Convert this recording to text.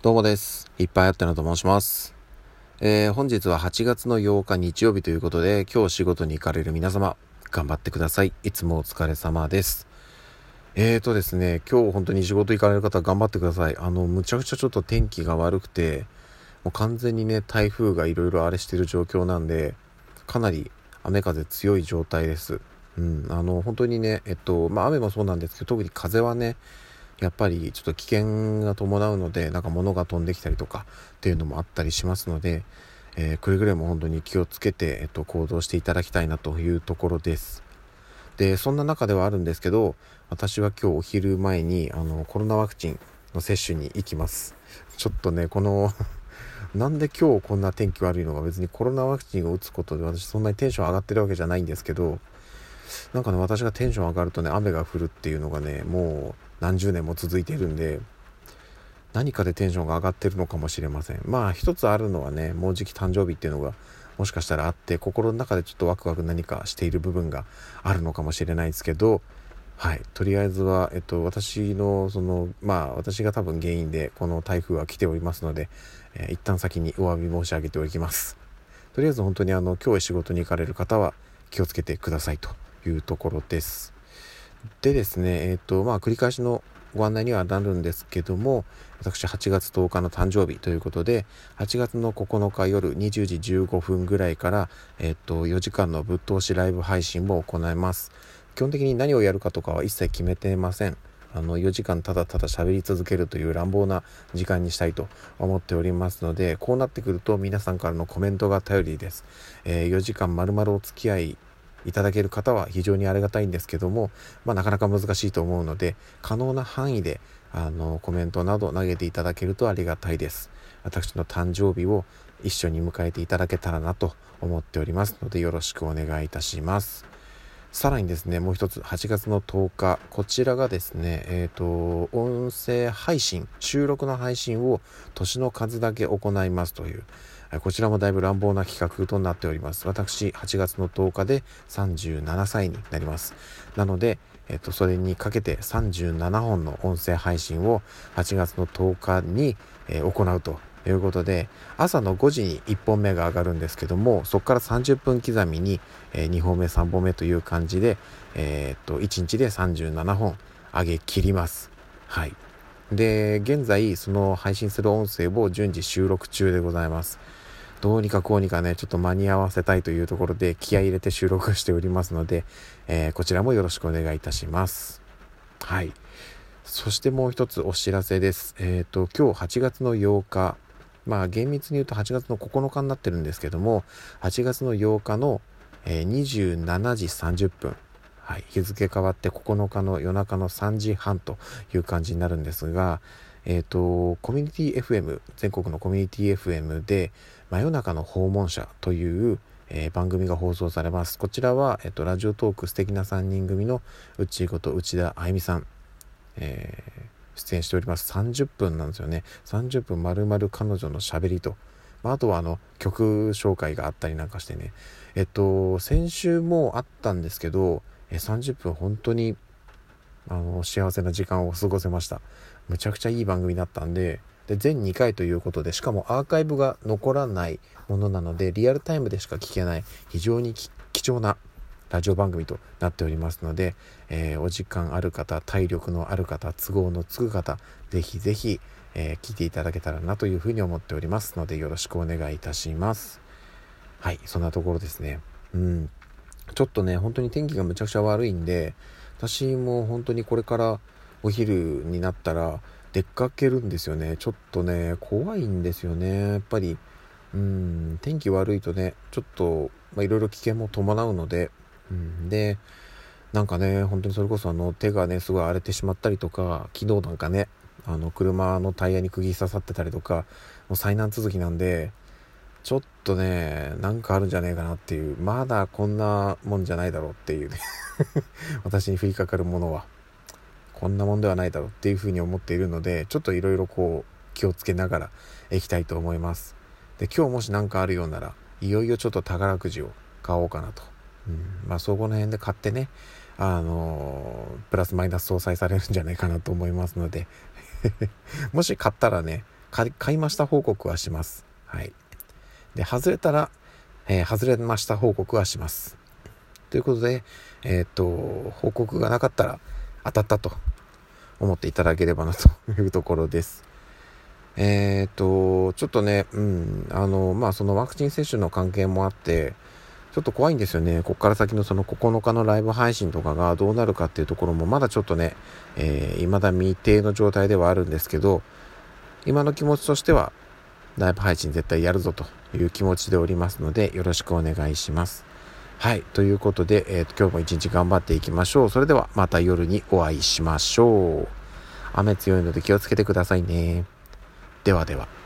どうもです。いっぱいあってなと申します。えー、本日は8月の8日日曜日ということで、今日仕事に行かれる皆様、頑張ってください。いつもお疲れ様です。えーとですね、今日本当に仕事行かれる方頑張ってください。あの、むちゃくちゃちょっと天気が悪くて、もう完全にね、台風がいろいろあれしてる状況なんで、かなり雨風強い状態です。うん、あの、本当にね、えっと、まあ雨もそうなんですけど、特に風はね、やっぱりちょっと危険が伴うのでなんか物が飛んできたりとかっていうのもあったりしますので、えー、くれぐれも本当に気をつけて、えっと、行動していただきたいなというところです。でそんな中ではあるんですけど私は今日お昼前にあのコロナワクチンの接種に行きます。ちょっとねこの なんで今日こんな天気悪いのか別にコロナワクチンを打つことで私そんなにテンション上がってるわけじゃないんですけどなんかね私がテンション上がるとね雨が降るっていうのがねもう何十年も続いているんで何かでテンションが上がってるのかもしれません。まあ一つあるのはねもうじき誕生日っていうのがもしかしたらあって心の中でちょっとワクワク何かしている部分があるのかもしれないですけどはい。とりあえずは、えっと、私のそのまあ私が多分原因でこの台風は来ておりますので、えー、一旦先にお詫び申し上げておきます。とりあえず本当にあの今日仕事に行かれる方は気をつけてくださいというところです。でですね、えっ、と、まあ、繰り返しのご案内にはなるんですけども、私8月10日の誕生日ということで、8月の9日夜20時15分ぐらいから、えっ、と、4時間のぶっ通しライブ配信も行います。基本的に何をやるかとかは一切決めてません。あの4時間ただただ喋り続けるという乱暴な時間にしたいと思っておりますのでこうなってくると皆さんからのコメントが頼りです、えー、4時間まるまるお付き合いいただける方は非常にありがたいんですけども、まあ、なかなか難しいと思うので可能な範囲であのコメントなど投げていただけるとありがたいです。私の誕生日を一緒に迎えていただけたらなと思っておりますのでよろしくお願いいたします。さらにですねもう一つ8月の10日こちらがですねえっ、ー、と音声配信収録の配信を年の数だけ行いますというこちらもだいぶ乱暴な企画となっております。私、8月の10日で37歳になります。なので、えっと、それにかけて37本の音声配信を8月の10日に、えー、行うということで、朝の5時に1本目が上がるんですけども、そこから30分刻みに、えー、2本目、3本目という感じで、えー、っと、1日で37本上げ切ります。はい。で、現在、その配信する音声を順次収録中でございます。どうにかこうにかね、ちょっと間に合わせたいというところで気合入れて収録しておりますので、えー、こちらもよろしくお願いいたします。はい。そしてもう一つお知らせです。えっ、ー、と、今日8月の8日、まあ厳密に言うと8月の9日になってるんですけども、8月の8日の、えー、27時30分、はい、日付変わって9日の夜中の3時半という感じになるんですが、えっ、ー、と、コミュニティ FM、全国のコミュニティ FM で、真夜中の訪問者という、えー、番組が放送されます。こちらは、えっ、ー、と、ラジオトーク素敵な3人組の内子と内田あゆみさん、え、出演しております。30分なんですよね。30分丸々彼女のしゃべりと、まあ、あとはあの曲紹介があったりなんかしてね、えっと、先週もあったんですけど、え30分本当にあの幸せな時間を過ごせましたむちゃくちゃいい番組だったんでで全2回ということでしかもアーカイブが残らないものなのでリアルタイムでしか聞けない非常に貴重なラジオ番組となっておりますので、えー、お時間ある方体力のある方都合のつく方ぜひぜひ、えー、聞いていただけたらなというふうに思っておりますのでよろしくお願いいたします。はいそんなところですね。うん。ちょっとね本当に天気がむちゃくちゃ悪いんで私も本当にこれからお昼になったら出かけるんですよね。ちょっとね怖いんですよね。やっぱりうん天気悪いとねちょっといろいろ危険も伴うので、うん、でなんかね本当にそれこそあの手がねすごい荒れてしまったりとか昨日なんかねあの車のタイヤに釘刺さってたりとかもう災難続きなんでちょっとねなんかあるんじゃねえかなっていうまだこんなもんじゃないだろうっていうね。私に降りかかるものは。こんなもんではないだろうっていうふうに思っているのでちょっといろいろこう気をつけながらいきたいと思いますで今日もし何かあるようならいよいよちょっと宝くじを買おうかなと、うん、まあそこの辺で買ってねあのプラスマイナス相殺されるんじゃないかなと思いますので もし買ったらね買いました報告はします。はい。で、外れたら、えー、外れました報告はします。ということで、えー、っと、報告がなかったら当たったと思っていただければなというところです。えー、っと、ちょっとね、うん、あの、まあ、そのワクチン接種の関係もあって、ちょっと怖いんですよね。こっから先のその9日のライブ配信とかがどうなるかっていうところもまだちょっとね、えー、未だ未定の状態ではあるんですけど、今の気持ちとしては、ライブ配信絶対やるぞという気持ちでおりますので、よろしくお願いします。はい。ということで、えー、今日も一日頑張っていきましょう。それではまた夜にお会いしましょう。雨強いので気をつけてくださいね。ではでは。